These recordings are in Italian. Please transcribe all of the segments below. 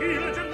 gentile, gentile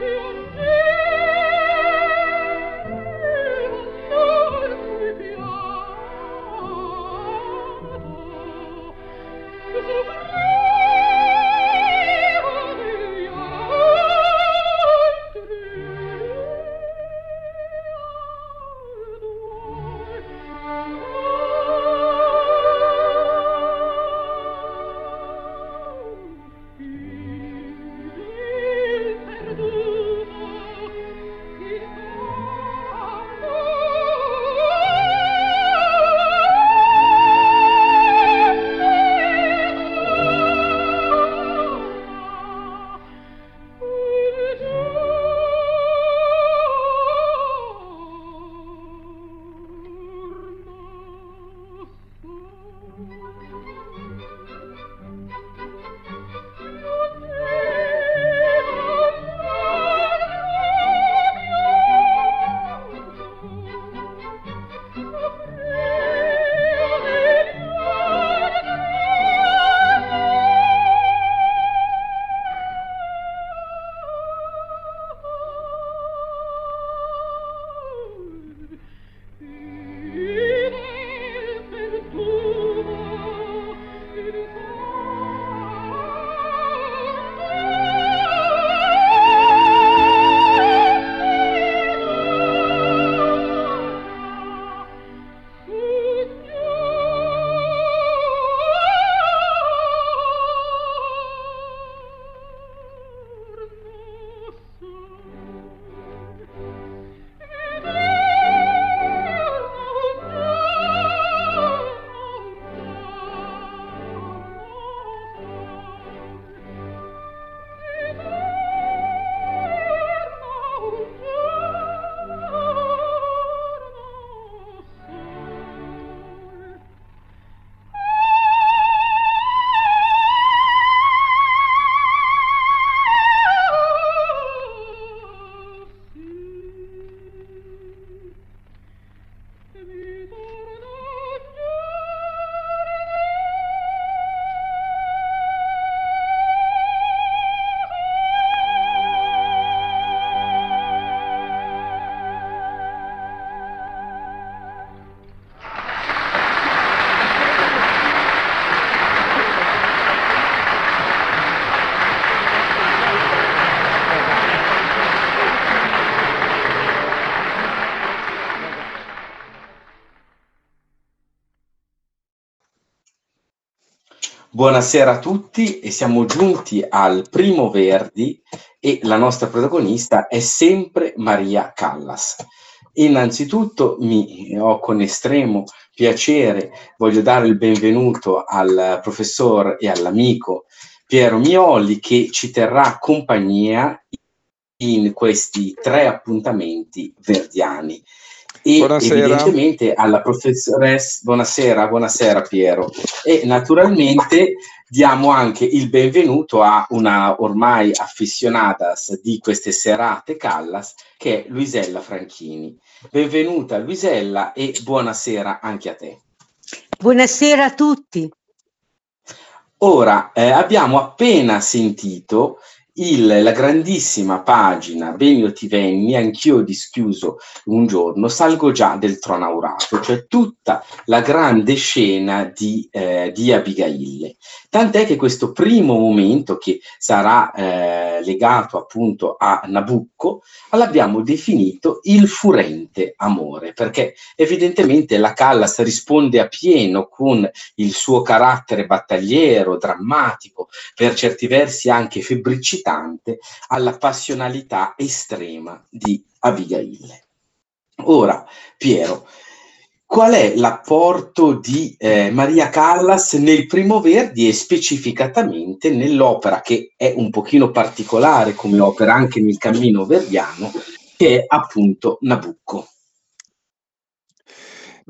you. Buonasera a tutti e siamo giunti al primo Verdi e la nostra protagonista è sempre Maria Callas. Innanzitutto mi ho con estremo piacere, voglio dare il benvenuto al professor e all'amico Piero Mioli che ci terrà compagnia in questi tre appuntamenti verdiani e buonasera. evidentemente alla professoressa, buonasera, buonasera Piero, e naturalmente diamo anche il benvenuto a una ormai affissionata di queste serate Callas, che è Luisella Franchini. Benvenuta Luisella e buonasera anche a te. Buonasera a tutti. Ora, eh, abbiamo appena sentito il, la grandissima pagina Benio ti venni, anch'io dischiuso un giorno, salgo già del tronaurato, cioè tutta la grande scena di, eh, di Abigaille. Tant'è che questo primo momento, che sarà eh, legato appunto a Nabucco, l'abbiamo definito il furente amore, perché evidentemente la Callas risponde a pieno con il suo carattere battagliero, drammatico, per certi versi anche febbricità eccitante alla passionalità estrema di Abigail. Ora, Piero, qual è l'apporto di eh, Maria Callas nel Primo Verdi e specificatamente nell'opera che è un pochino particolare come opera anche nel cammino verdiano, che è appunto Nabucco?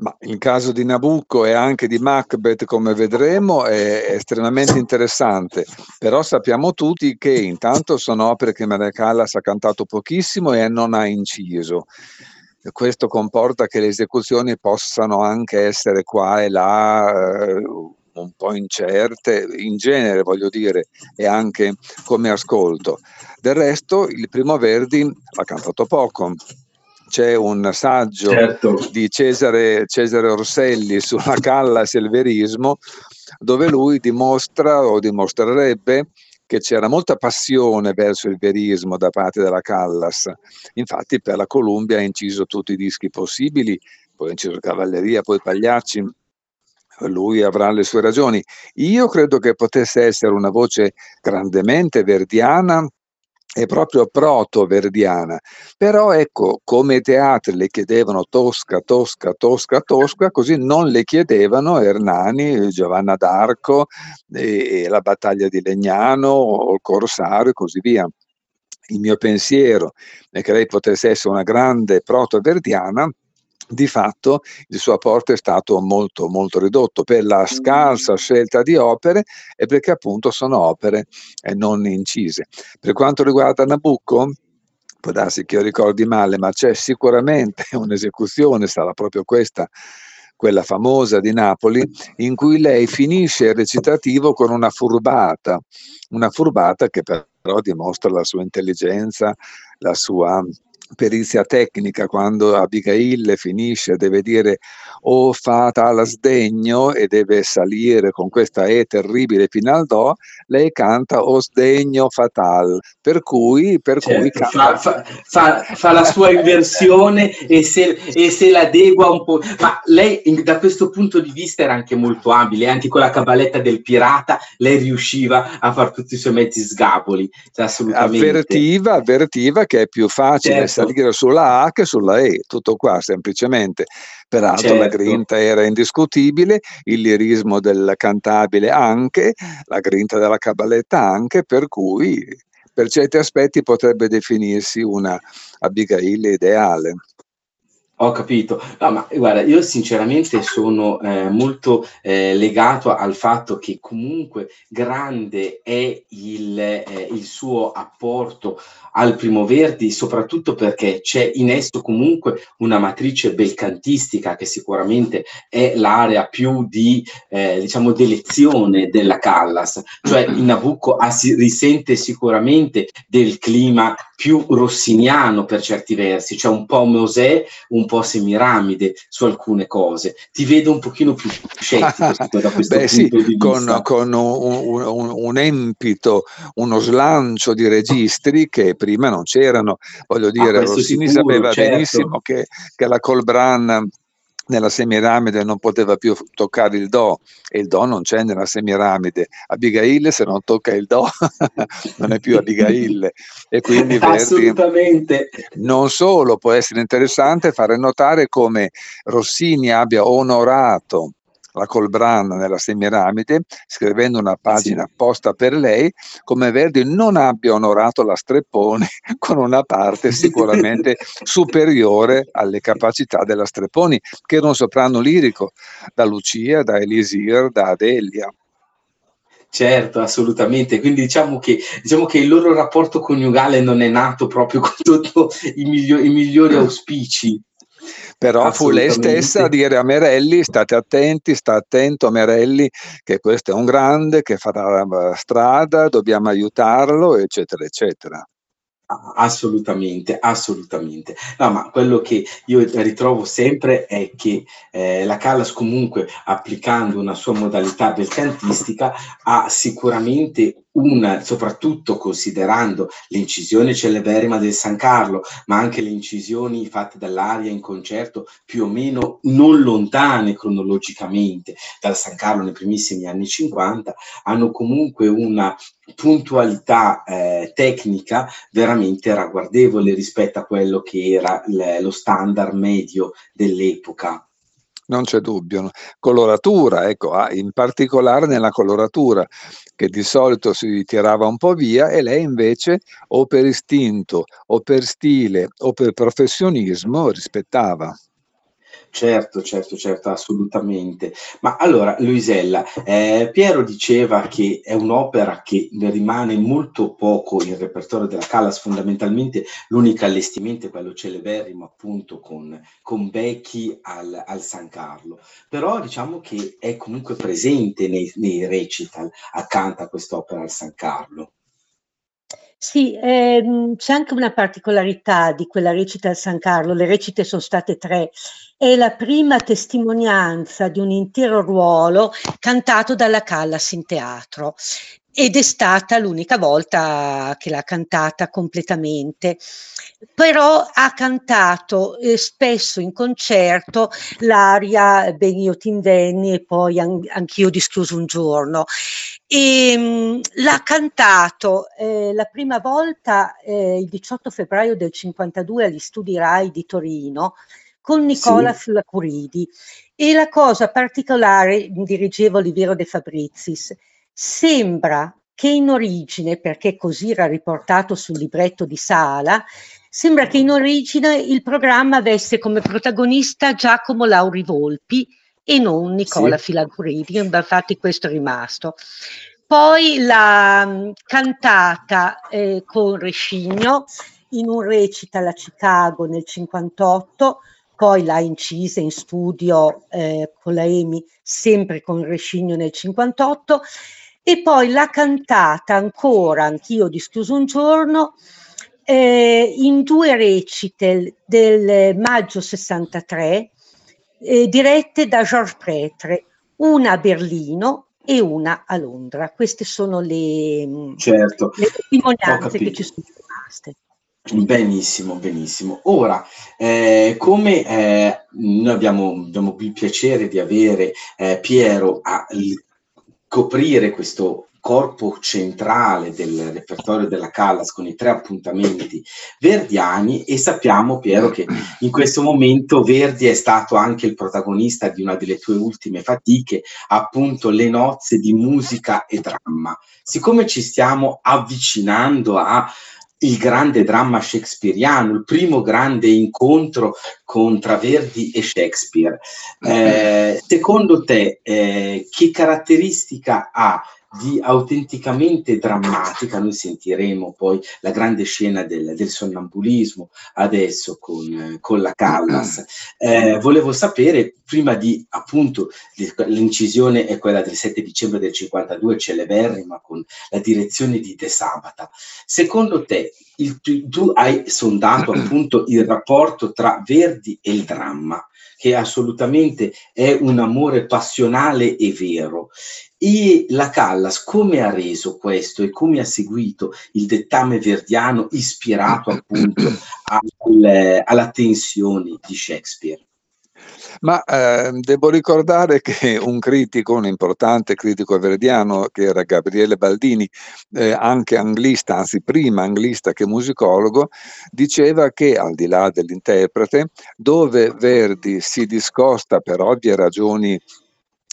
Ma il caso di Nabucco e anche di Macbeth, come vedremo, è estremamente interessante, però sappiamo tutti che intanto sono opere che Maria Callas ha cantato pochissimo e non ha inciso. Questo comporta che le esecuzioni possano anche essere qua e là eh, un po' incerte, in genere voglio dire, e anche come ascolto. Del resto il primo Verdi ha cantato poco, c'è un saggio certo. di Cesare, Cesare, Orselli sulla Callas e il verismo, dove lui dimostra o dimostrerebbe che c'era molta passione verso il verismo da parte della Callas. Infatti per la Columbia ha inciso tutti i dischi possibili, poi ha inciso Cavalleria, poi Pagliacci, lui avrà le sue ragioni. Io credo che potesse essere una voce grandemente verdiana è proprio proto-verdiana, però ecco, come i teatri le chiedevano Tosca, Tosca, Tosca, Tosca, così non le chiedevano Ernani, Giovanna d'Arco, e, e la battaglia di Legnano, o il Corsario e così via. Il mio pensiero è che lei potesse essere una grande proto-verdiana, di fatto il suo apporto è stato molto molto ridotto per la scarsa scelta di opere e perché appunto sono opere eh, non incise. Per quanto riguarda Nabucco, può darsi che io ricordi male, ma c'è sicuramente un'esecuzione, sarà proprio questa, quella famosa di Napoli, in cui lei finisce il recitativo con una furbata, una furbata che però dimostra la sua intelligenza, la sua perizia tecnica quando Abigail finisce deve dire o oh, fatal sdegno e deve salire con questa E terribile fino al Do, lei canta o sdegno fatal, per cui, per certo, cui canta... fa, fa, fa, la sua inversione e se, e se l'adegua un po', ma lei da questo punto di vista era anche molto abile, anche con la cabaletta del pirata lei riusciva a fare tutti i suoi mezzi sgaboli, cioè, assolutamente. Avvertiva, avvertiva che è più facile certo salire sulla A che sulla E, tutto qua semplicemente. Peraltro certo. la grinta era indiscutibile, il lirismo del cantabile anche, la grinta della cabaletta anche, per cui per certi aspetti potrebbe definirsi una Abigail ideale. Ho capito. No, ma guarda, io sinceramente sono eh, molto eh, legato al fatto che comunque grande è il, eh, il suo apporto al Primo Verdi, soprattutto perché c'è in esso comunque una matrice belcantistica che sicuramente è l'area più di, eh, diciamo, d'elezione della Callas, cioè il Nabucco ha, si risente sicuramente del clima più rossiniano per certi versi, cioè un po' Mosè, un po' Semiramide su alcune cose. Ti vedo un pochino più scettico da questo Beh, punto sì, di con, vista. con un, un, un, empito, uno slancio di registri che prima non c'erano. Voglio Ah, dire, questo Rossini sicuro, sapeva certo. benissimo che, che la Colbran nella semiramide non poteva più toccare il Do e il Do non c'è nella semiramide. Abigail se non tocca il Do non è più Abigail e quindi Verdi Assolutamente. non solo può essere interessante fare notare come Rossini abbia onorato la Colbran nella Semiramide, scrivendo una pagina apposta per lei, come Verdi non abbia onorato la Strepponi con una parte sicuramente superiore alle capacità della Strepponi, che era un soprano lirico, da Lucia, da Elisir, da Adelia. Certo, assolutamente. Quindi diciamo che, diciamo che il loro rapporto coniugale non è nato proprio con tutti i, miglio- i migliori auspici. Però fu lei stessa a dire a Merelli: state attenti, sta attento Merelli, che questo è un grande, che farà eh, strada, dobbiamo aiutarlo, eccetera, eccetera. Assolutamente, assolutamente. No, ma quello che io ritrovo sempre è che eh, la Callas comunque applicando una sua modalità belcantistica ha sicuramente una, soprattutto considerando l'incisione celeberrima del San Carlo, ma anche le incisioni fatte dall'aria in concerto più o meno non lontane cronologicamente dal San Carlo nei primissimi anni 50, hanno comunque una puntualità eh, tecnica veramente ragguardevole rispetto a quello che era l- lo standard medio dell'epoca. Non c'è dubbio. Coloratura, ecco, in particolare nella coloratura, che di solito si tirava un po' via e lei invece o per istinto o per stile o per professionismo rispettava. Certo, certo, certo, assolutamente. Ma allora, Luisella, eh, Piero diceva che è un'opera che rimane molto poco in repertorio della Callas, fondamentalmente l'unico allestimento è quello celeberrimo appunto con, con Becchi al, al, San Carlo, però diciamo che è comunque presente nei, nei recital accanto a quest'opera al San Carlo. Sì, ehm, c'è anche una particolarità di quella recita al San Carlo, le recite sono state tre, è la prima testimonianza di un intero ruolo cantato dalla Callas in teatro ed è stata l'unica volta che l'ha cantata completamente. Però ha cantato eh, spesso in concerto l'aria Ben io t'invenni e poi an- anch'io dischiuso un giorno. E, mh, l'ha cantato eh, la prima volta eh, il 18 febbraio del 52 agli studi RAI di Torino con Nicola sì. Flaccuridi. E la cosa particolare, dirigeva Oliviero De Fabrizis, sembra che in origine, perché così era riportato sul libretto di Sala, sembra che in origine il programma avesse come protagonista Giacomo Lauri Volpi e non Nicola sì. Filaguridi, infatti questo è rimasto. Poi la mh, cantata eh, con Rescigno in un recital a Chicago nel 58, poi l'ha incisa in studio eh, con la Emi sempre con Rescigno nel 58 e poi l'ha cantata ancora, anch'io dischiuso un giorno, eh, in due recite del maggio 63 eh, dirette da Georges Pretre, una a Berlino e una a Londra. Queste sono le, certo. le testimonianze che ci sono rimaste. Benissimo, benissimo. Ora, eh, come eh, noi abbiamo, abbiamo, il piacere di avere eh, Piero a l- coprire questo corpo centrale del repertorio della Callas con i tre appuntamenti verdiani e sappiamo Piero che in questo momento Verdi è stato anche il protagonista di una delle tue ultime fatiche, appunto le nozze di musica e dramma. Siccome ci stiamo avvicinando a il grande dramma shakespeariano, il primo grande incontro con Traverdi e Shakespeare. Eh, secondo te, eh, che caratteristica ha di autenticamente drammatica. Noi sentiremo poi la grande scena del, del sonnambulismo adesso con, con la Callas. Eh, volevo sapere, prima di appunto l'incisione è quella del 7 dicembre del 52, celeberrima con la direzione di De Sabata. Secondo te, il, tu hai sondato appunto il rapporto tra Verdi e il dramma che assolutamente è un amore passionale e vero. E la Callas come ha reso questo e come ha seguito il dettame verdiano ispirato appunto al, alla tensione di Shakespeare? Ma eh, devo ricordare che un critico, un importante critico verdiano, che era Gabriele Baldini, eh, anche anglista, anzi prima anglista che musicologo, diceva che al di là dell'interprete, dove Verdi si discosta per ovvie ragioni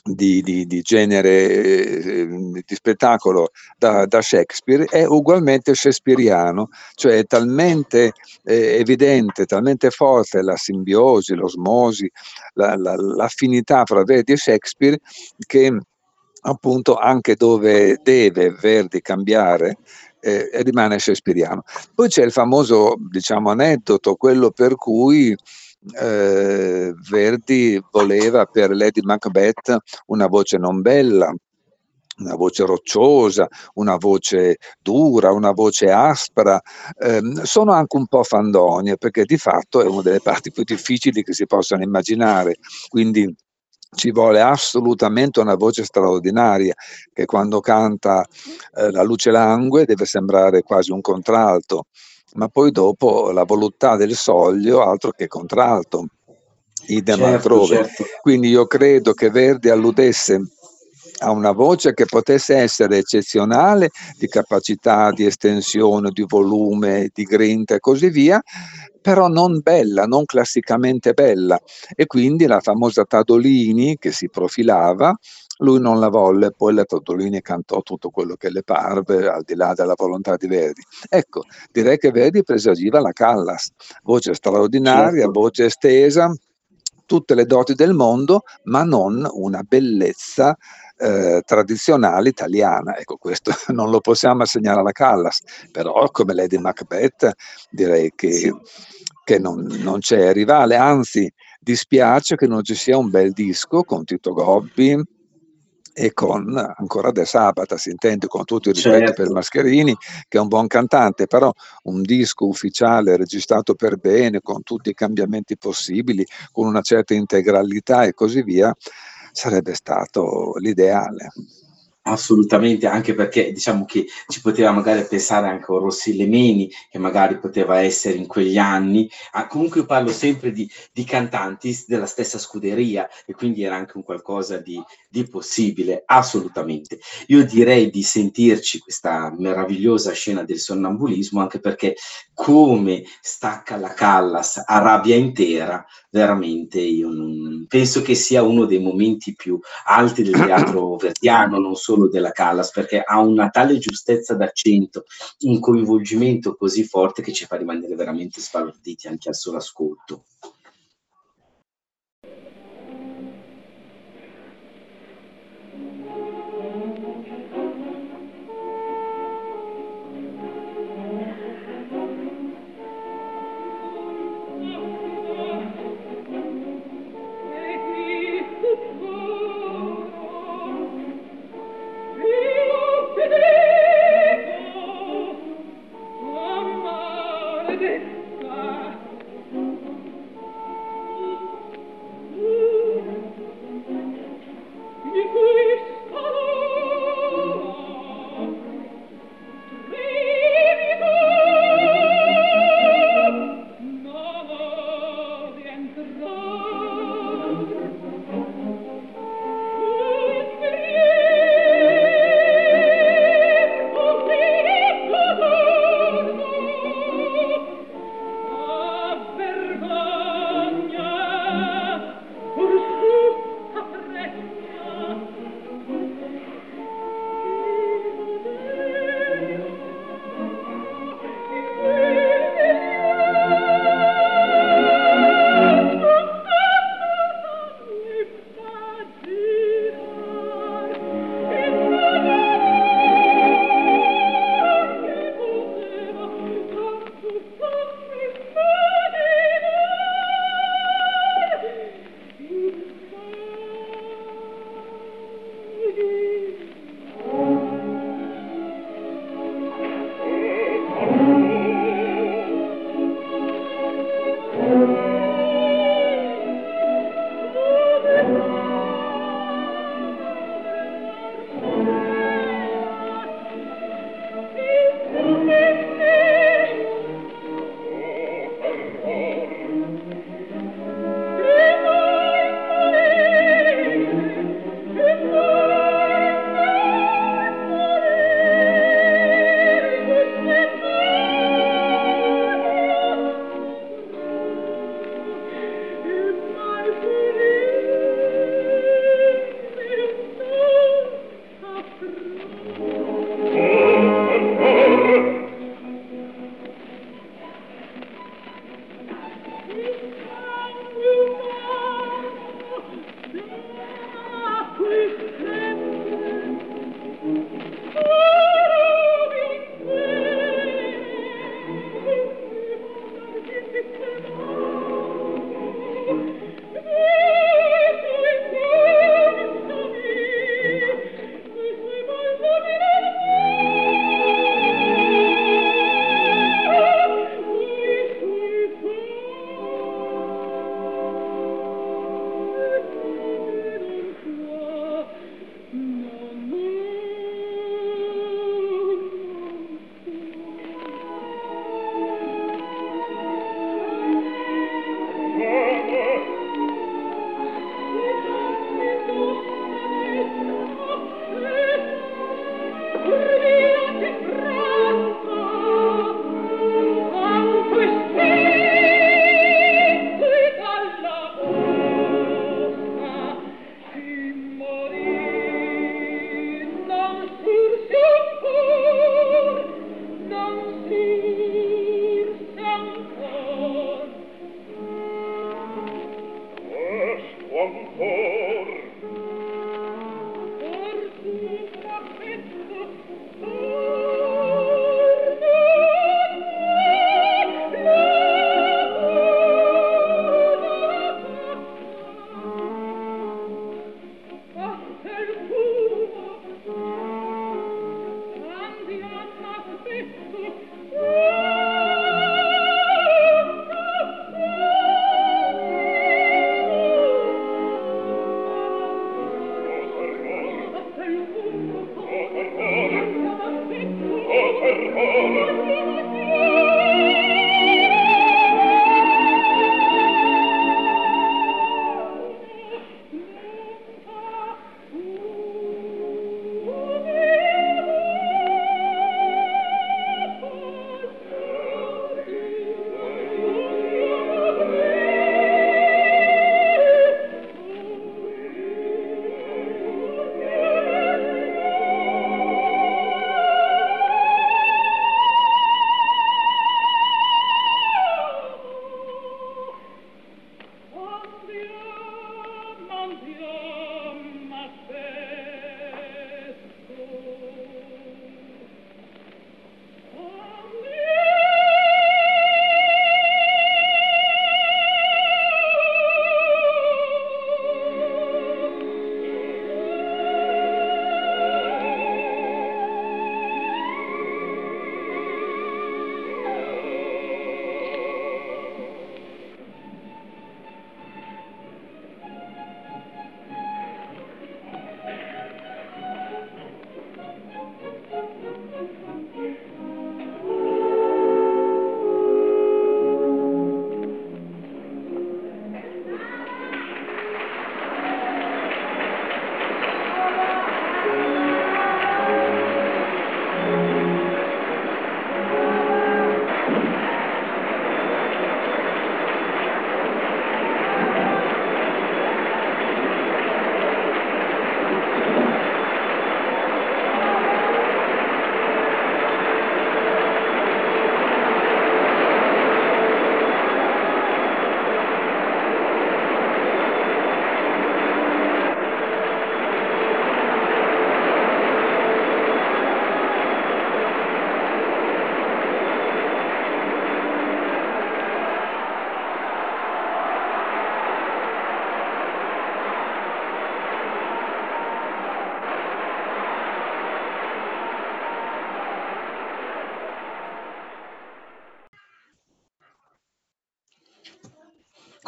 di, di, di, genere eh, di spettacolo da, da, Shakespeare è ugualmente shakespeariano, cioè è talmente eh, evidente, talmente forte la simbiosi, l'osmosi, la, la, l'affinità fra Verdi e Shakespeare che appunto anche dove deve Verdi cambiare eh, rimane shakespeariano. Poi c'è il famoso diciamo aneddoto, quello per cui eh, Verdi voleva per Lady Macbeth una voce non bella, una voce rocciosa, una voce dura, una voce aspra, eh, sono anche un po' fandonie perché di fatto è una delle parti più difficili che si possano immaginare, quindi ci vuole assolutamente una voce straordinaria che quando canta eh, La luce langue deve sembrare quasi un contralto ma poi dopo la voluttà del soglio altro che contralto, idem certo, altrove. Certo. Quindi io credo che Verdi alludesse a una voce che potesse essere eccezionale di capacità, di estensione, di volume, di grinta e così via, però non bella, non classicamente bella. E quindi la famosa Tadolini che si profilava lui non la volle, poi la Totolini cantò tutto quello che le parve, al di là della volontà di Verdi. Ecco, direi che Verdi presagiva la Callas, voce straordinaria, certo. voce estesa, tutte le doti del mondo, ma non una bellezza eh, tradizionale italiana. Ecco, questo non lo possiamo assegnare alla Callas, però come Lady Macbeth direi che, sì. che non, non, c'è rivale, anzi dispiace che non ci sia un bel disco con Tito Gobbi, e con ancora De Sabata, si intende con tutto il rispetto certo. per Mascherini, che è un buon cantante, però un disco ufficiale registrato per bene, con tutti i cambiamenti possibili, con una certa integralità e così via, sarebbe stato l'ideale. Assolutamente, anche perché diciamo che ci poteva magari pensare anche a Rossi Lemeni, che magari poteva essere in quegli anni. Ah, comunque io parlo sempre di, di, cantanti della stessa scuderia e quindi era anche un qualcosa di, di, possibile, assolutamente. Io direi di sentirci questa meravigliosa scena del sonnambulismo, anche perché come stacca la Callas a rabbia intera, veramente io non, penso che sia uno dei momenti più alti del teatro verdiano, non solo della Callas, perché ha una tale giustezza d'accento, un coinvolgimento così forte che ci fa rimanere veramente sbalorditi anche al solo ascolto.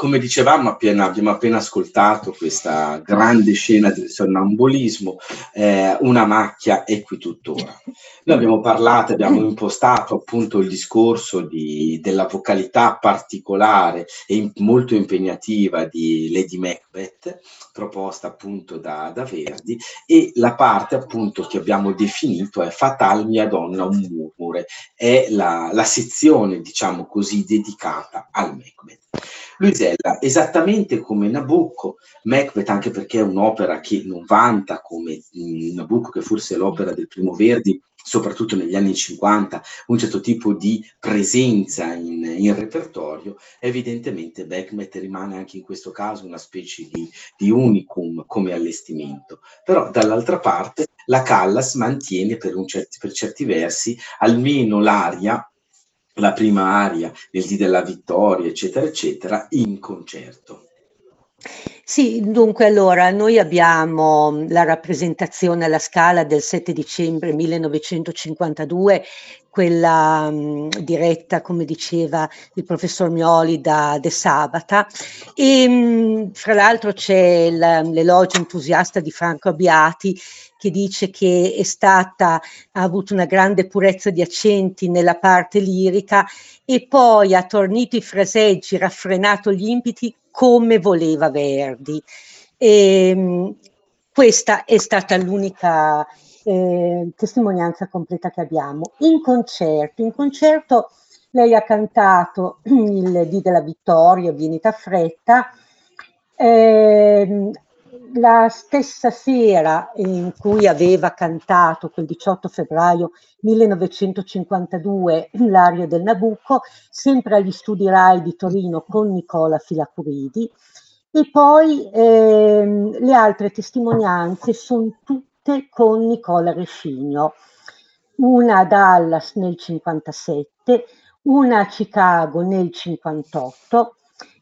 Come dicevamo, appena, abbiamo appena ascoltato questa grande scena del sonnambulismo, eh, una macchia è qui tuttora. Noi abbiamo parlato, abbiamo impostato appunto il discorso di, della vocalità particolare e molto impegnativa di Lady Macbeth, proposta appunto da, da, Verdi, e la parte appunto che abbiamo definito è Fatal mia donna un murmure, è la, la sezione, diciamo così, dedicata al Macbeth. Luisella, esattamente come Nabucco, Macbeth anche perché è un'opera che non vanta come mh, Nabucco, che forse è l'opera del primo Verdi, soprattutto negli anni 50, un certo tipo di presenza in, in repertorio, evidentemente Beckmet rimane anche in questo caso una specie di, di unicum come allestimento. Però dall'altra parte la Callas mantiene per, certi, per certi versi almeno l'aria la prima aria, il D della vittoria, eccetera, eccetera, in concerto. Sì, dunque allora noi abbiamo la rappresentazione alla Scala del 7 dicembre 1952, quella mh, diretta, come diceva il professor Mioli, da De Sabata e mh, fra l'altro c'è l'elogio entusiasta di Franco Abbiati che dice che è stata, ha avuto una grande purezza di accenti nella parte lirica e poi ha tornito i fraseggi, raffrenato gli impiti come voleva Verdi. E, ehm, questa è stata l'unica eh, testimonianza completa che abbiamo. In concerto, in concerto lei ha cantato il D della Vittoria, Vienita Fretta, eh, la stessa sera in cui aveva cantato, quel 18 febbraio 1952, l'aria del Nabucco, sempre agli studi RAI di Torino con Nicola Filacuridi, E poi ehm, le altre testimonianze sono tutte con Nicola Rescigno, una a Dallas nel 57, una a Chicago nel 58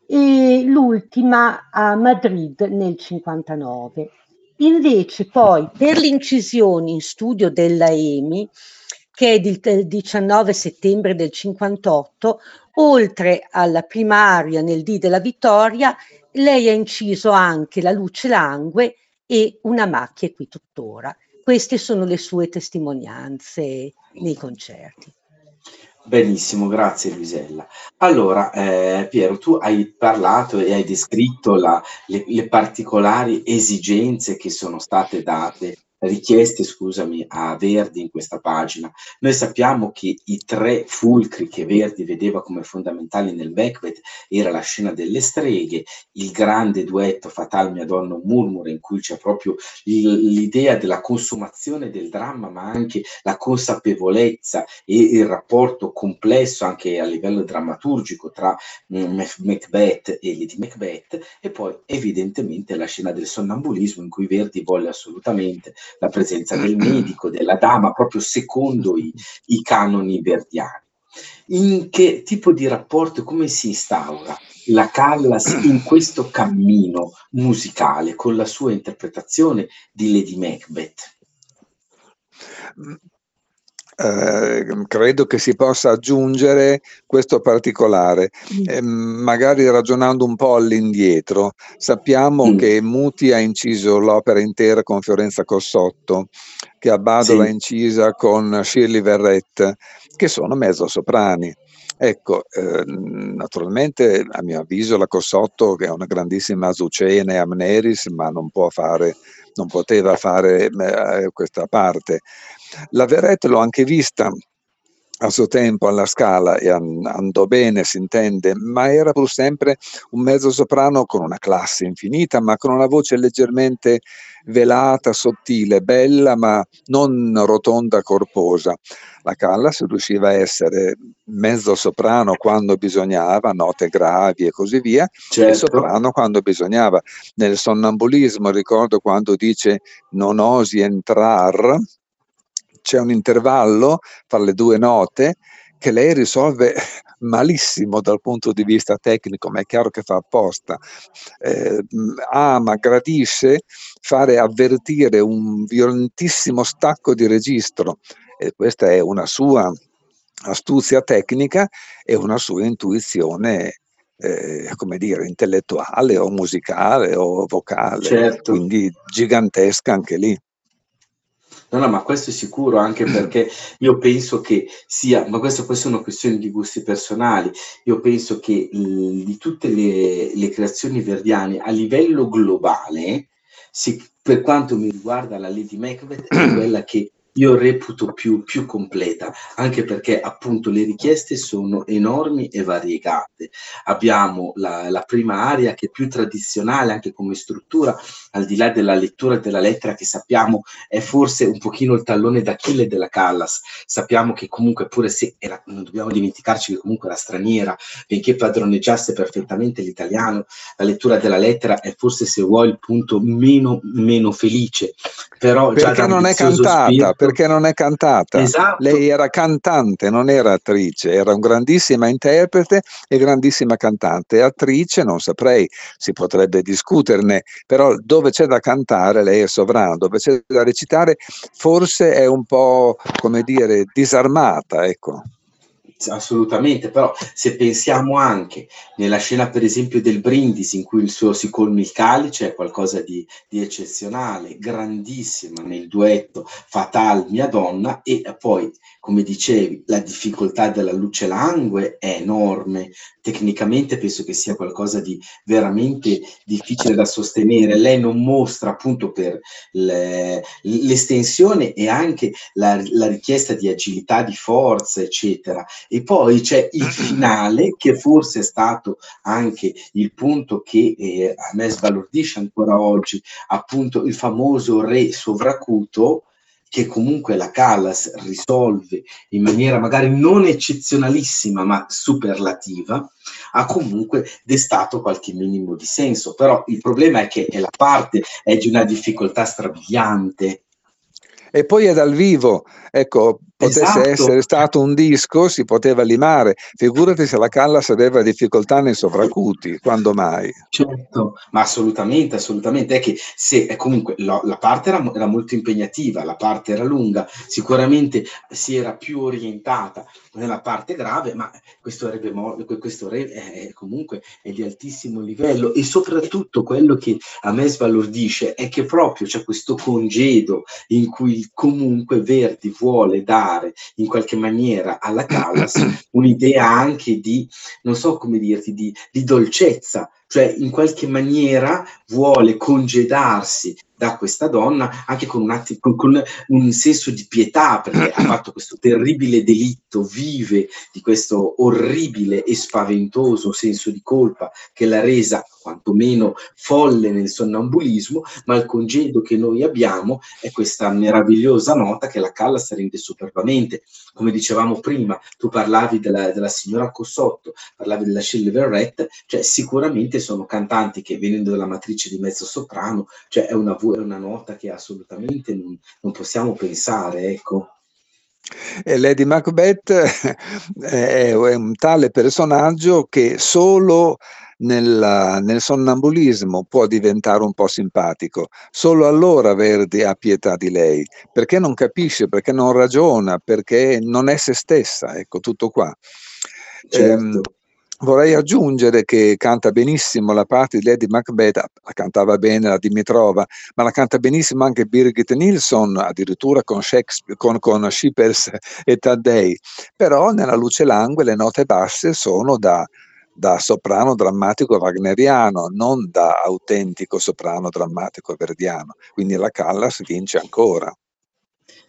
e l'ultima a Madrid nel 59. Invece poi per l'incisione in studio della EMI, che è del 19 settembre del 58, oltre alla primaria nel D della Vittoria, lei ha inciso anche La luce langue e Una macchia qui tuttora. Queste sono le sue testimonianze nei concerti. Benissimo, grazie Luisella. Allora, eh, Piero, tu hai parlato e hai descritto la, le, le particolari esigenze che sono state date richieste, scusami, a Verdi in questa pagina. Noi sappiamo che i tre fulcri che Verdi vedeva come fondamentali nel Macbeth era la scena delle streghe, il grande duetto Fatal mia donna un murmure in cui c'è proprio l'idea della consumazione del dramma, ma anche la consapevolezza e il rapporto complesso anche a livello drammaturgico tra mm, Macbeth e Lady Macbeth e poi evidentemente la scena del sonnambulismo in cui Verdi volle assolutamente la presenza del medico, della dama, proprio secondo i, i canoni verdiani. In che tipo di rapporto, come si instaura la Callas in questo cammino musicale con la sua interpretazione di Lady Macbeth? Eh, credo che si possa aggiungere questo particolare, eh, magari ragionando un po' all'indietro. Sappiamo mm. che Muti ha inciso l'opera intera con Fiorenza Cossotto, che Abbado sì. l'ha incisa con Shirley Verrette, che sono mezzo soprani. Ecco, eh, naturalmente a mio avviso la Cossotto, che è una grandissima Azucena e Amneris, ma non può fare, non poteva fare eh, questa parte. La Verrette l'ho anche vista a suo tempo alla Scala e andò bene, si intende, ma era pur sempre un mezzo soprano con una classe infinita, ma con una voce leggermente velata, sottile, bella, ma non rotonda, corposa. La Callas riusciva a essere mezzo soprano quando bisognava, note gravi e così via, certo. e soprano quando bisognava. Nel sonnambulismo ricordo quando dice non osi entrar, c'è un intervallo tra le due note che lei risolve malissimo dal punto di vista tecnico, ma è chiaro che fa apposta. Eh, ama, gradisce fare avvertire un violentissimo stacco di registro e questa è una sua astuzia tecnica e una sua intuizione eh, come dire, intellettuale o musicale o vocale, certo. quindi gigantesca anche lì. No, no, ma questo è sicuro anche perché io penso che sia, ma questo poi sono questioni di gusti personali, io penso che l, di tutte le, le, creazioni verdiane a livello globale, si, per quanto mi riguarda la Lady Macbeth è quella che io reputo più, più, completa, anche perché appunto le richieste sono enormi e variegate. Abbiamo la, la, prima area che è più tradizionale anche come struttura, al di là della lettura della lettera che sappiamo è forse un pochino il tallone d'Achille della Callas. Sappiamo che comunque pure se era, non dobbiamo dimenticarci che comunque era straniera, benché padroneggiasse perfettamente l'italiano, la lettura della lettera è forse se vuoi il punto meno, meno felice. Però perché non è cantata, perché non è cantata. Esatto. Lei era cantante, non era attrice, era un grandissima interprete e grandissima cantante. Attrice non saprei, si potrebbe discuterne, però dove c'è da cantare lei è sovrana, dove c'è da recitare forse è un po', come dire, disarmata, ecco assolutamente, però se pensiamo anche nella scena per esempio del brindisi in cui il suo si colmi il calice è qualcosa di, di eccezionale, grandissima nel duetto Fatal mia donna e poi come dicevi la difficoltà della luce langue è enorme, tecnicamente penso che sia qualcosa di veramente difficile da sostenere, lei non mostra appunto per le, l'estensione e anche la, la richiesta di agilità, di forza eccetera e poi c'è il finale che forse è stato anche il punto che eh, a me sbalordisce ancora oggi, appunto il famoso re sovracuto che comunque la Callas risolve in maniera magari non eccezionalissima ma superlativa, ha comunque destato qualche minimo di senso. Però il problema è che la parte è di una difficoltà strabiliante e poi è dal vivo, ecco, potesse esatto. essere stato un disco si poteva limare, figurati se la Callas aveva difficoltà nei sovracuti, quando mai? Certo, ma assolutamente, assolutamente, è che se è comunque la, la parte era, era, molto impegnativa, la parte era lunga, sicuramente si era più orientata nella parte grave, ma questo, re bemol, questo re è, comunque è di altissimo livello e soprattutto quello che a me sbalordisce è che proprio c'è questo congedo in cui comunque Verdi vuole dare in qualche maniera alla Callas un'idea anche di, non so come dirti, di, di dolcezza, cioè in qualche maniera vuole congedarsi da questa donna anche con un, atti, con, con un senso di pietà perché ha fatto questo terribile delitto, vive di questo orribile e spaventoso senso di colpa che l'ha resa quantomeno folle nel sonnambulismo, ma il congedo che noi abbiamo è questa meravigliosa nota che la Callas rende superbamente. Come dicevamo prima, tu parlavi della, della signora Cossotto, parlavi della Shelley Verrette, cioè sicuramente sono cantanti che venendo dalla matrice di mezzo soprano, cioè è una, è una nota che assolutamente non, non possiamo pensare, ecco. E Lady Macbeth è un tale personaggio che solo nel, nel, sonnambulismo può diventare un po' simpatico. Solo allora Verdi ha pietà di lei, perché non capisce, perché non ragiona, perché non è se stessa. Ecco, tutto qua. Certo. Ehm, Vorrei aggiungere che canta benissimo la parte di Lady Macbeth, la cantava bene la Dimitrova, ma la canta benissimo anche Birgit Nilsson, addirittura con, con, con Shippers e Taddei. Però nella luce langue le note basse sono da, da soprano drammatico wagneriano, non da autentico soprano drammatico verdiano. Quindi la Callas vince ancora.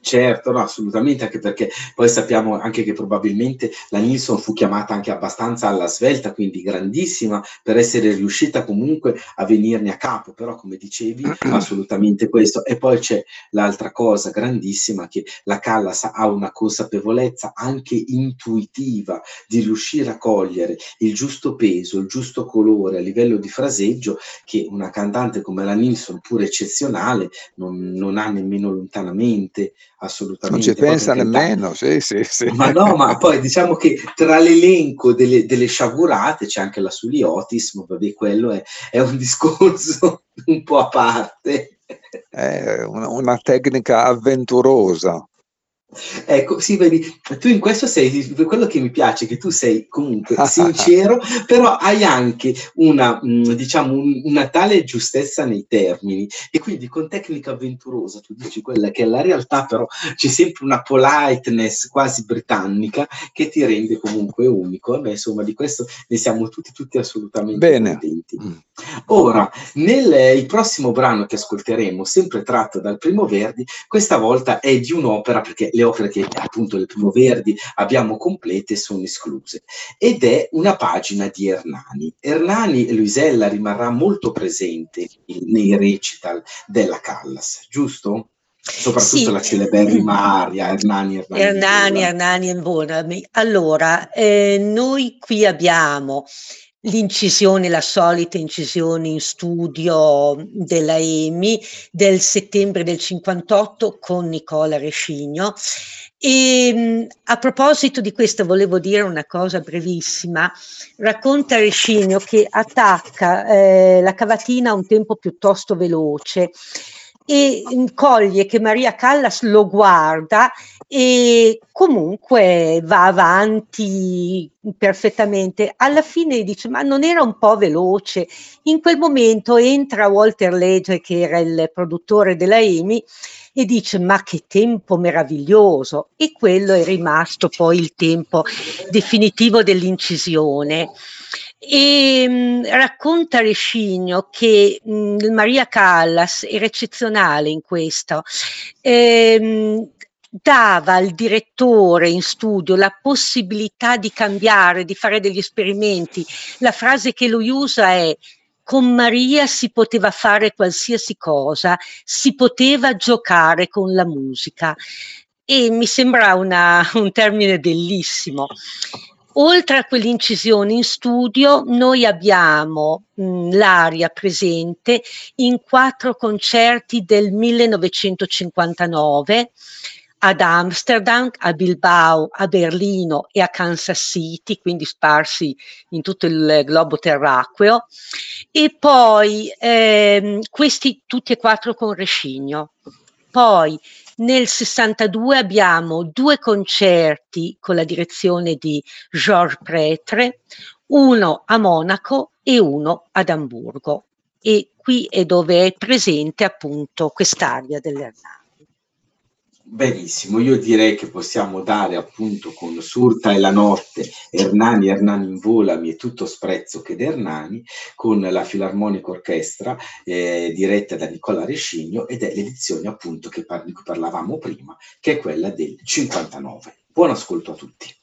Certo, no, assolutamente, anche perché poi sappiamo anche che probabilmente la Nilsson fu chiamata anche abbastanza alla svelta, quindi grandissima per essere riuscita comunque a venirne a capo, però come dicevi, assolutamente questo. E poi c'è l'altra cosa grandissima che la Callas ha una consapevolezza anche intuitiva di riuscire a cogliere il giusto peso, il giusto colore a livello di fraseggio che una cantante come la Nilsson, pur eccezionale, non, non ha nemmeno lontanamente assolutamente. Non ci pensa nemmeno, sì, sì, sì. Ma no, ma poi diciamo che tra l'elenco delle, delle sciagurate c'è anche la Suliotis, ma vabbè, quello è, è un discorso un po' a parte. È una, una tecnica avventurosa. Ecco, sì, vedi, tu in questo sei, quello che mi piace, che tu sei comunque sincero, però hai anche una, mm, diciamo, un, una tale giustezza nei termini e quindi con tecnica avventurosa tu dici quella che è la realtà, però c'è sempre una politeness quasi britannica che ti rende comunque unico. Beh, insomma, di questo ne siamo tutti, tutti assolutamente Bene. contenti. Mm. Ora, nel prossimo brano che ascolteremo, sempre tratto dal primo Verdi, questa volta è di un'opera perché le opere che appunto le primo Verdi abbiamo complete sono escluse ed è una pagina di Ernani. Ernani Luisella rimarrà molto presente nei recital della Callas, giusto? Soprattutto sì. la celeberrima aria Ernani Ernani. Ernani, Ernani buona. Allora, eh, noi qui abbiamo l'incisione, la solita incisione in studio della EMI del settembre del 58 con Nicola Rescigno. E ehm, a proposito di questo volevo dire una cosa brevissima. Racconta Rescigno che attacca eh, la cavatina a un tempo piuttosto veloce e coglie che Maria Callas lo guarda e comunque va avanti perfettamente. Alla fine dice: Ma non era un po' veloce? In quel momento entra Walter Legge, che era il produttore della EMI, e dice: Ma che tempo meraviglioso! E quello è rimasto poi il tempo definitivo dell'incisione. E mh, mm, racconta Rescigno che mh, mm, Maria Callas era eccezionale in questo. Ehm, dava al direttore in studio la possibilità di cambiare, di fare degli esperimenti. La frase che lui usa è con Maria si poteva fare qualsiasi cosa, si poteva giocare con la musica e mi sembra una, un termine bellissimo. Oltre a quelle incisioni in studio, noi abbiamo mh, l'aria presente in quattro concerti del 1959 ad Amsterdam, a Bilbao, a Berlino e a Kansas City, quindi sparsi in tutto il globo terracqueo, e poi ehm, questi tutti e quattro con Rescigno. Poi nel 62 abbiamo due concerti con la direzione di Georges Pretre, uno a Monaco e uno ad Amburgo. E qui è dove è presente appunto quest'area dell'Ernani. Benissimo, io direi che possiamo dare appunto con Surta e la notte, Ernani, Ernani in volami e tutto sprezzo che Ernani, con la Filarmonica Orchestra eh, diretta da Nicola Rescigno ed è l'edizione appunto par- di cui parlavamo prima, che è quella del 59. Buon ascolto a tutti.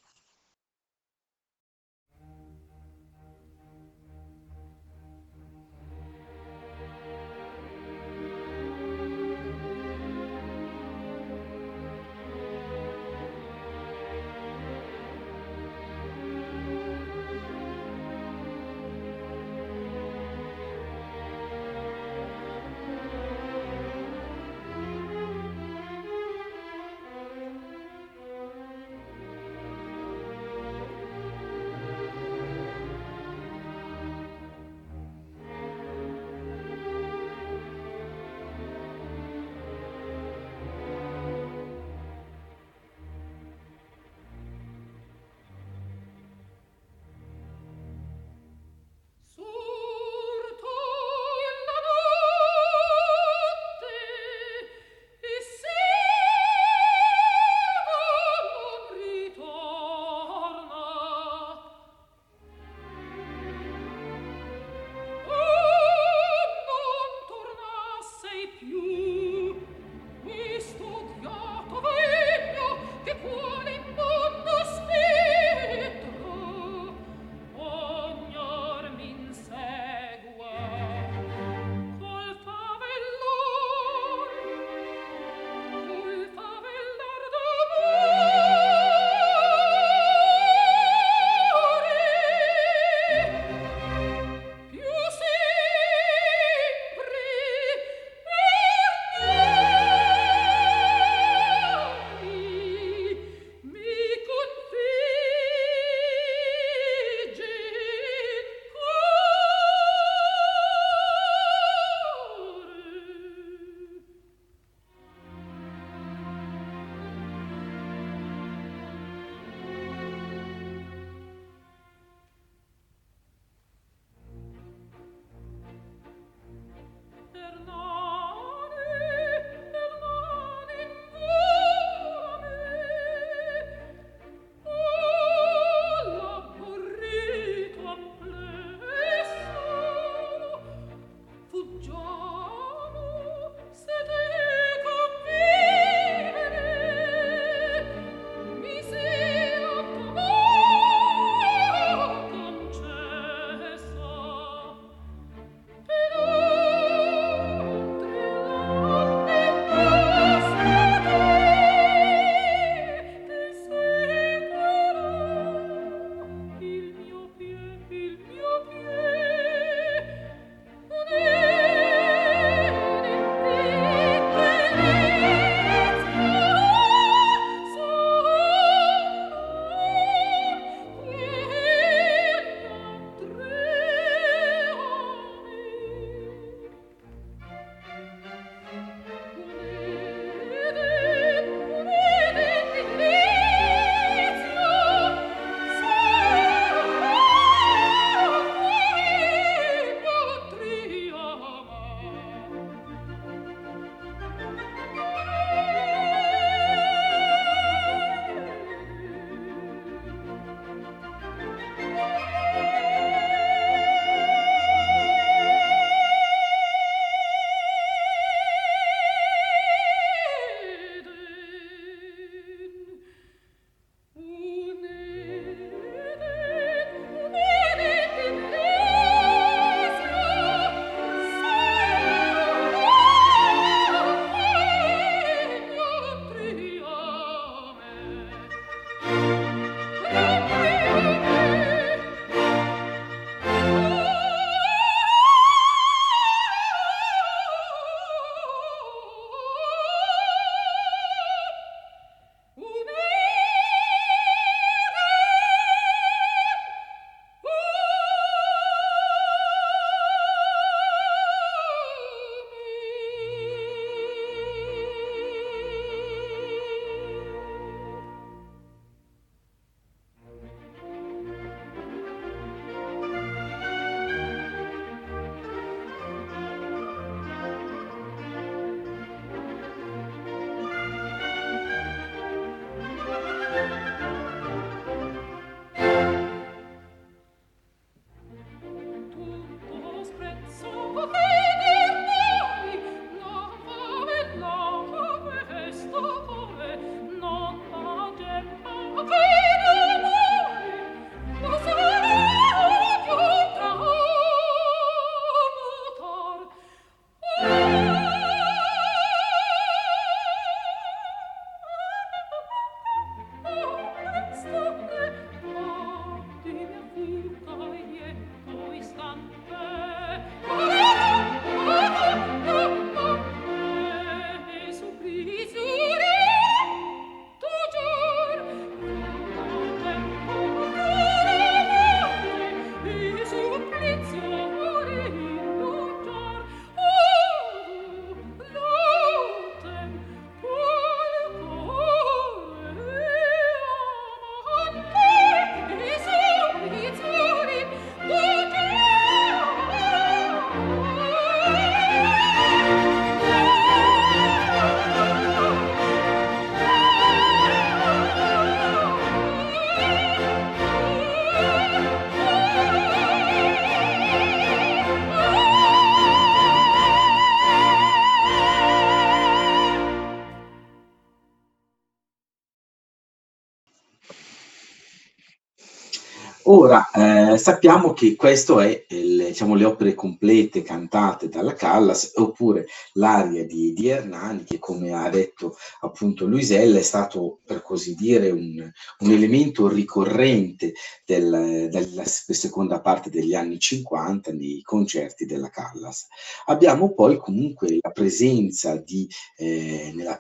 Ora, eh, sappiamo che questo è il, diciamo, le opere complete cantate dalla Callas, oppure l'aria di, di, Hernani, che come ha detto appunto Luisella è stato, per così dire, un, un elemento ricorrente del, della seconda parte degli anni 50 nei concerti della Callas. Abbiamo poi comunque la presenza di, eh, nella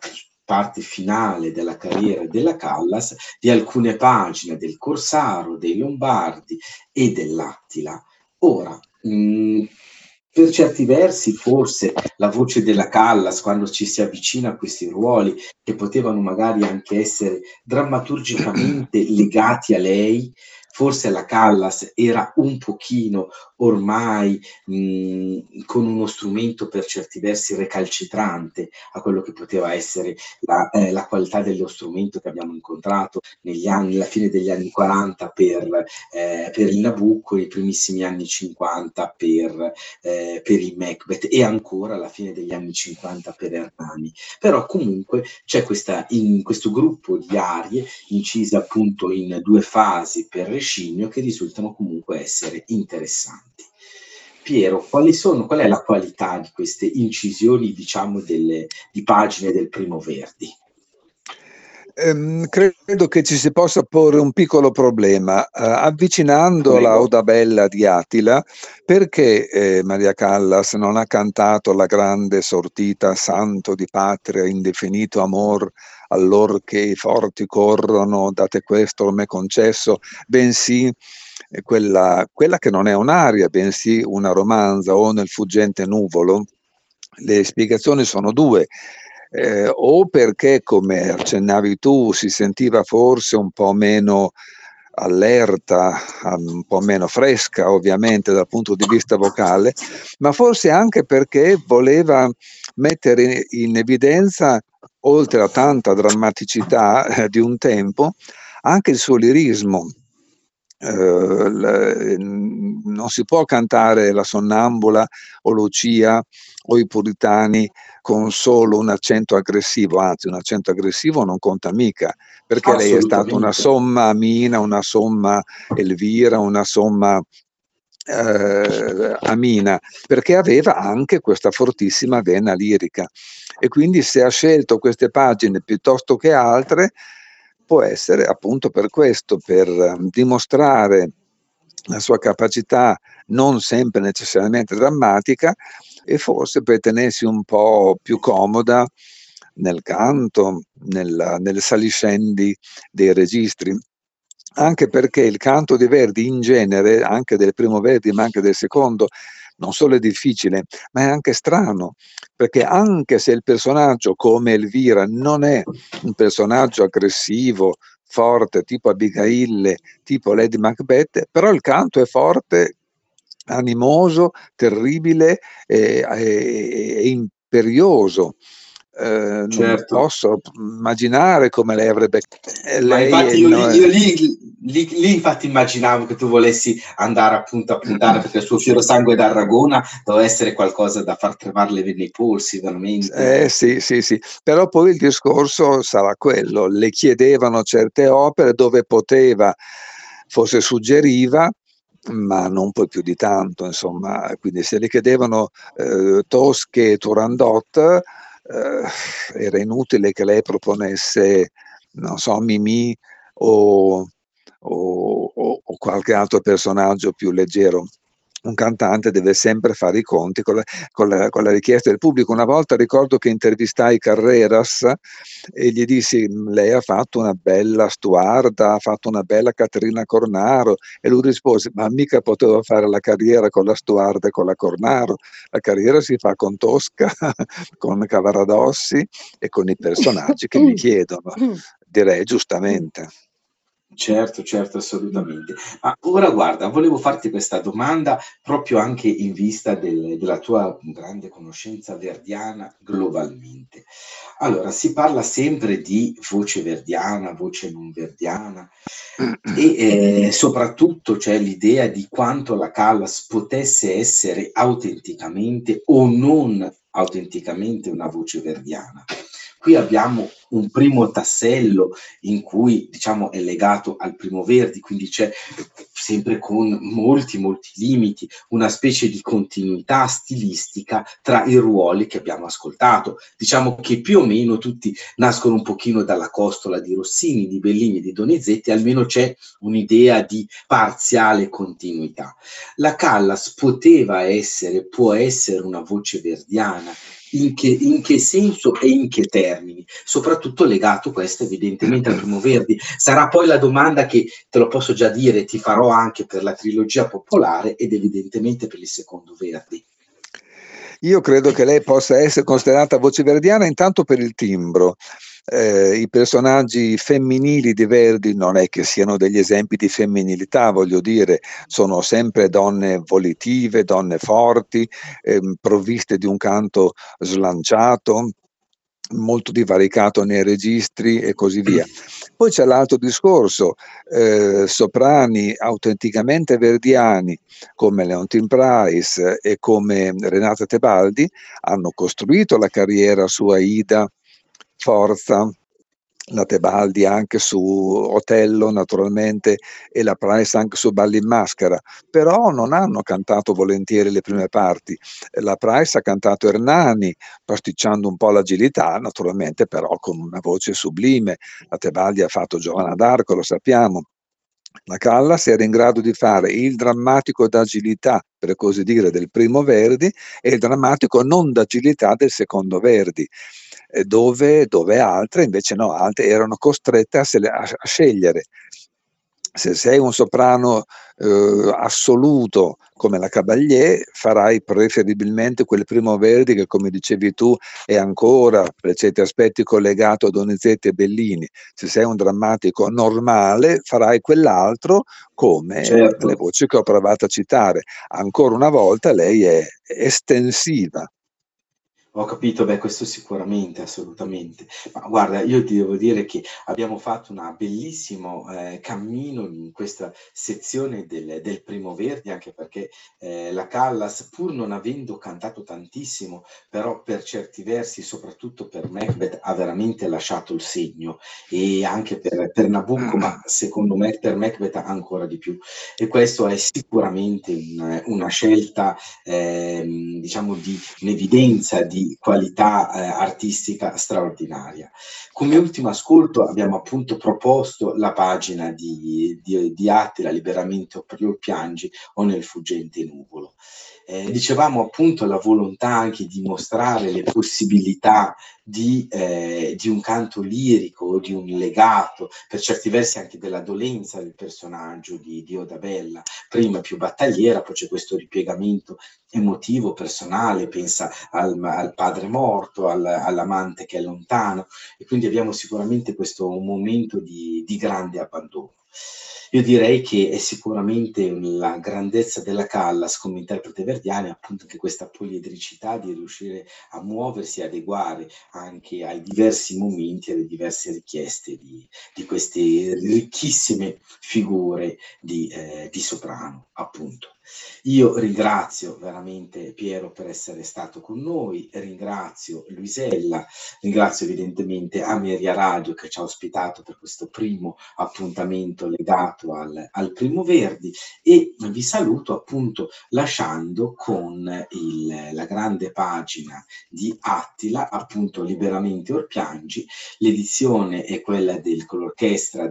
parte finale della carriera della Callas di alcune pagine del Corsaro, dei Lombardi e dell'Attila. Ora, mh, mm, per certi versi, forse la voce della Callas, quando ci si avvicina a questi ruoli, che potevano magari anche essere drammaturgicamente legati a lei, forse la Callas era un pochino ormai mh, con uno strumento per certi versi recalcitrante a quello che poteva essere la, eh, la, qualità dello strumento che abbiamo incontrato negli anni, alla fine degli anni 40 per, eh, per il Nabucco i primissimi anni 50 per, eh, per il Macbeth e ancora alla fine degli anni 50 per Hernani. Però comunque c'è questa, in, questo gruppo di arie incise appunto in due fasi per Rescigno che risultano comunque essere interessanti. Piero, sono, qual è la qualità di queste incisioni, diciamo, delle, di pagine del primo Verdi? Ehm, credo che ci si possa porre un piccolo problema, eh, avvicinando la Oda Bella di Attila, perché eh, Maria Callas non ha cantato la grande sortita Santo di patria, indefinito amor, allor che i forti corrono, date questo me concesso, bensì quella, quella che non è un'aria, bensì una romanza o nel fuggente nuvolo, le spiegazioni sono due. Eh, o perché, come accennavi tu, si sentiva forse un po' meno allerta, un po' meno fresca ovviamente dal punto di vista vocale, ma forse anche perché voleva mettere in evidenza, oltre a tanta drammaticità eh, di un tempo, anche il suo lirismo, eh, non si può cantare la sonnambula o Lucia o i puritani con solo un accento aggressivo, anzi un accento aggressivo non conta mica, perché lei è stata una somma Amina, una somma Elvira, una somma eh, Amina, perché aveva anche questa fortissima vena lirica. E quindi se ha scelto queste pagine piuttosto che altre, può essere appunto per questo, per ehm, dimostrare la sua capacità non sempre necessariamente drammatica e forse per tenersi un po' più comoda nel canto, nel, nelle saliscendi dei registri. Anche perché il canto di Verdi in genere, anche del primo Verdi ma anche del secondo, non solo è difficile, ma è anche strano, perché anche se il personaggio come Elvira non è un personaggio aggressivo, forte, tipo Abigail, tipo Lady Macbeth, però il canto è forte, animoso, terribile e, e, e imperioso. Eh, certo. Non posso immaginare come lei avrebbe. Eh, lei infatti io, no, io lì, lì, lì, infatti immaginavo che tu volessi andare appunto a puntare perché il suo fiero sangue d'Arragona doveva essere qualcosa da far tremare le vene ai polsi, veramente. Eh sì, sì, sì. Però poi il discorso sarà quello: le chiedevano certe opere dove poteva, forse suggeriva, ma non poi più di tanto, insomma. Quindi se le chiedevano eh, Tosche e Turandot eh, era inutile che lei proponesse, non so, Mimì o, o, o qualche altro personaggio più leggero un cantante deve sempre fare i conti con la, con, la, con la, richiesta del pubblico. Una volta ricordo che intervistai Carreras e gli dissi: Lei ha fatto una bella stuarda, ha fatto una bella Caterina Cornaro. E lui rispose: Ma mica potevo fare la carriera con la stuarda e con la Cornaro. La carriera si fa con Tosca, con Cavaradossi e con i personaggi che mi chiedono. Direi giustamente. Certo, certo, assolutamente. Ma ora guarda, volevo farti questa domanda proprio anche in vista del- della tua grande conoscenza verdiana globalmente. Allora, si parla sempre di voce verdiana, voce non verdiana e eh, soprattutto c'è l'idea di quanto la Callas potesse essere autenticamente o non autenticamente una voce verdiana. Qui abbiamo un primo tassello in cui diciamo è legato al primo Verdi, quindi c'è sempre con molti molti limiti una specie di continuità stilistica tra i ruoli che abbiamo ascoltato. Diciamo che più o meno tutti nascono un pochino dalla costola di Rossini, di Bellini, di Donizetti, almeno c'è un'idea di parziale continuità. La Callas poteva essere, può essere una voce verdiana in che, in che, senso e in che termini, soprattutto legato questo evidentemente al primo Verdi. Sarà poi la domanda che te lo posso già dire, ti farò anche per la trilogia popolare ed evidentemente per il secondo Verdi. Io credo che lei possa essere considerata voce verdiana intanto per il timbro. Eh, I personaggi femminili di Verdi non è che siano degli esempi di femminilità, voglio dire, sono sempre donne volitive, donne forti, ehm, provviste di un canto slanciato, molto divaricato nei registri e così via. Poi c'è l'altro discorso, eh, soprani autenticamente verdiani come Leontin Price e come Renata Tebaldi hanno costruito la carriera su Aida, Forza, la Tebaldi anche su Otello naturalmente e la Price anche su Balli in Maschera, però non hanno cantato volentieri le prime parti. La Price ha cantato Hernani, pasticciando un po' l'agilità, naturalmente però con una voce sublime. La Tebaldi ha fatto Giovanna d'Arco, lo sappiamo. La Callas era in grado di fare il drammatico d'agilità, per così dire, del primo Verdi e il drammatico non d'agilità del secondo Verdi dove, dove altre invece no, altre erano costrette a, a scegliere. Se sei un soprano eh, assoluto come la Cavalier, farai preferibilmente quel primo Verdi che, come dicevi tu, è ancora per certi aspetti collegato a Donizetti e Bellini. Se sei un drammatico normale, farai quell'altro come certo. le voci che ho provato a citare. Ancora una volta lei è estensiva ho capito, beh, questo sicuramente, assolutamente. Ma guarda, io ti devo dire che abbiamo fatto un bellissimo eh, cammino in questa sezione del, del Primo Verdi, anche perché eh, la Callas, pur non avendo cantato tantissimo, però per certi versi, soprattutto per Macbeth, ha veramente lasciato il segno, e anche per, per Nabucco, ma secondo me per Macbeth ancora di più. E questo è sicuramente un, una scelta, eh, diciamo, di un'evidenza di qualità eh, artistica straordinaria. Come ultimo ascolto abbiamo appunto proposto la pagina di, di, di Attila, Liberamento per il piangi o nel fuggente nuvolo. Eh, dicevamo appunto la volontà anche di mostrare le possibilità di, eh, di, un canto lirico, di un legato, per certi versi anche della dolenza del personaggio di, di Odabella, prima più battagliera, poi c'è questo ripiegamento emotivo, personale, pensa al, al padre morto, al, all'amante che è lontano, e quindi abbiamo sicuramente questo momento di, di grande abbandono. Io direi che è sicuramente la grandezza della Callas come interprete verdiana, appunto che questa poliedricità di riuscire a muoversi, adeguare anche ai diversi momenti, alle diverse richieste di, di queste ricchissime figure di, eh, di soprano, appunto. Io ringrazio veramente Piero per essere stato con noi, ringrazio Luisella, ringrazio evidentemente Ameria Radio che ci ha ospitato per questo primo appuntamento legato al, al Primo Verdi e vi saluto appunto lasciando con il, la grande pagina di Attila, appunto Liberamente Orpiangi, l'edizione è quella del, con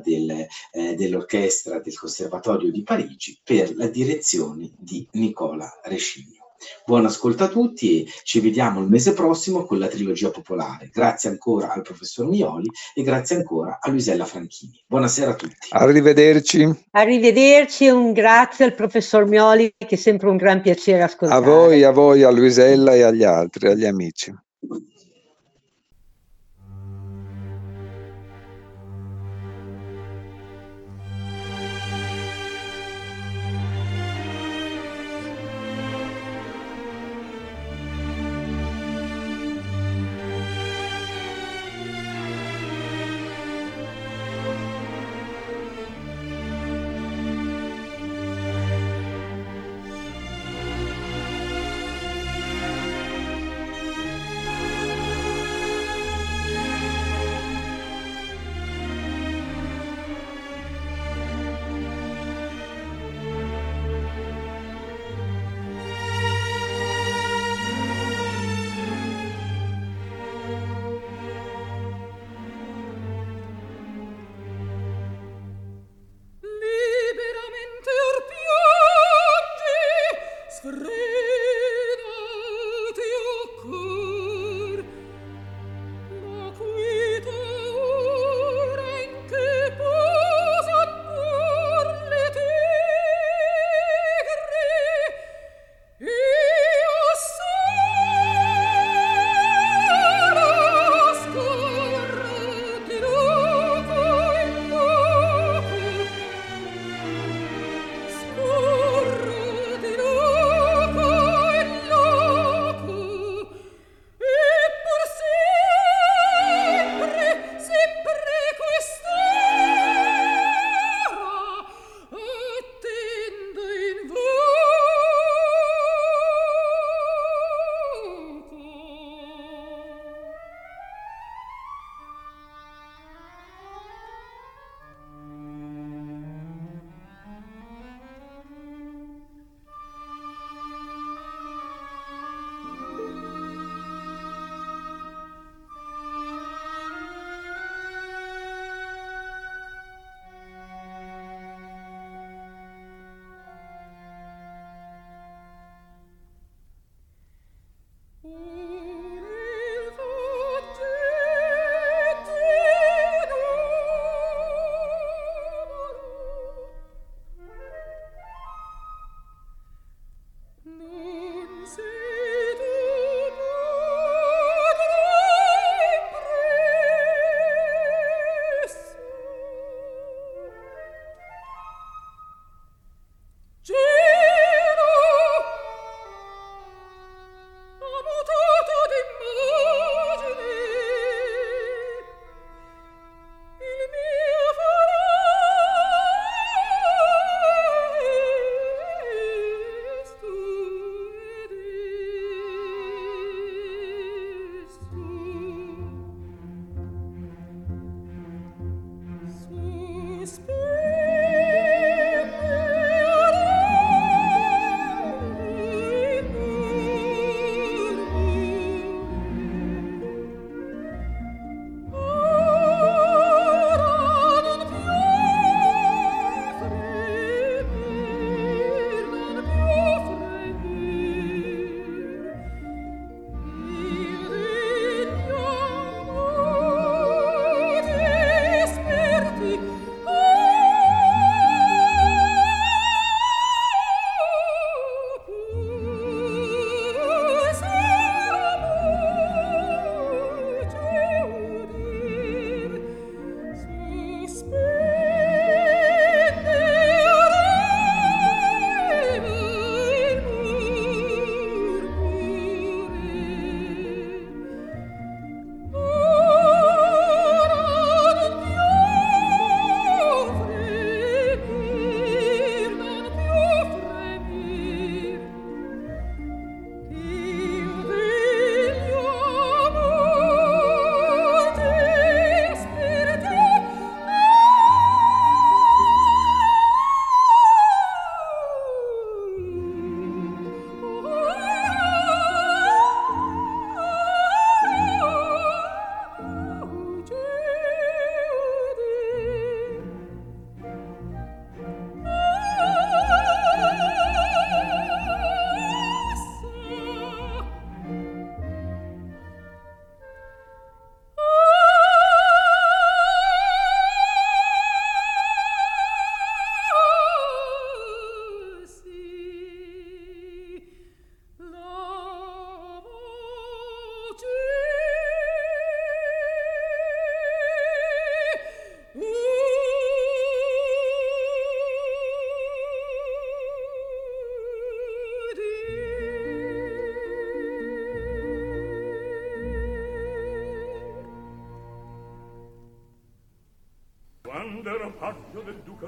del, eh, dell'orchestra del Conservatorio di Parigi per la direzione di Nicola Rescigno. Buon ascolto a tutti e ci vediamo il mese prossimo con la trilogia popolare. Grazie ancora al professor Mioli e grazie ancora a Luisella Franchini. Buonasera a tutti. Arrivederci. Arrivederci e un grazie al professor Mioli che è sempre un gran piacere ascoltare. A voi, a voi, a Luisella e agli altri, agli amici.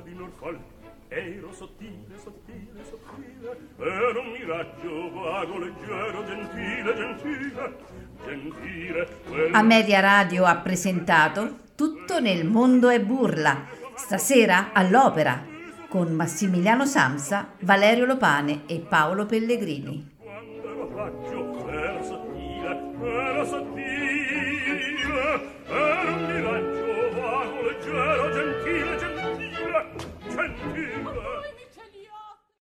Di Norfolk ero sottile, sottile, sottile ero un miraggio vago, leggero, gentile, gentile gentile a Media Radio ha presentato Tutto nel mondo è burla stasera all'opera con Massimiliano Samsa, Valerio Lopane e Paolo Pellegrini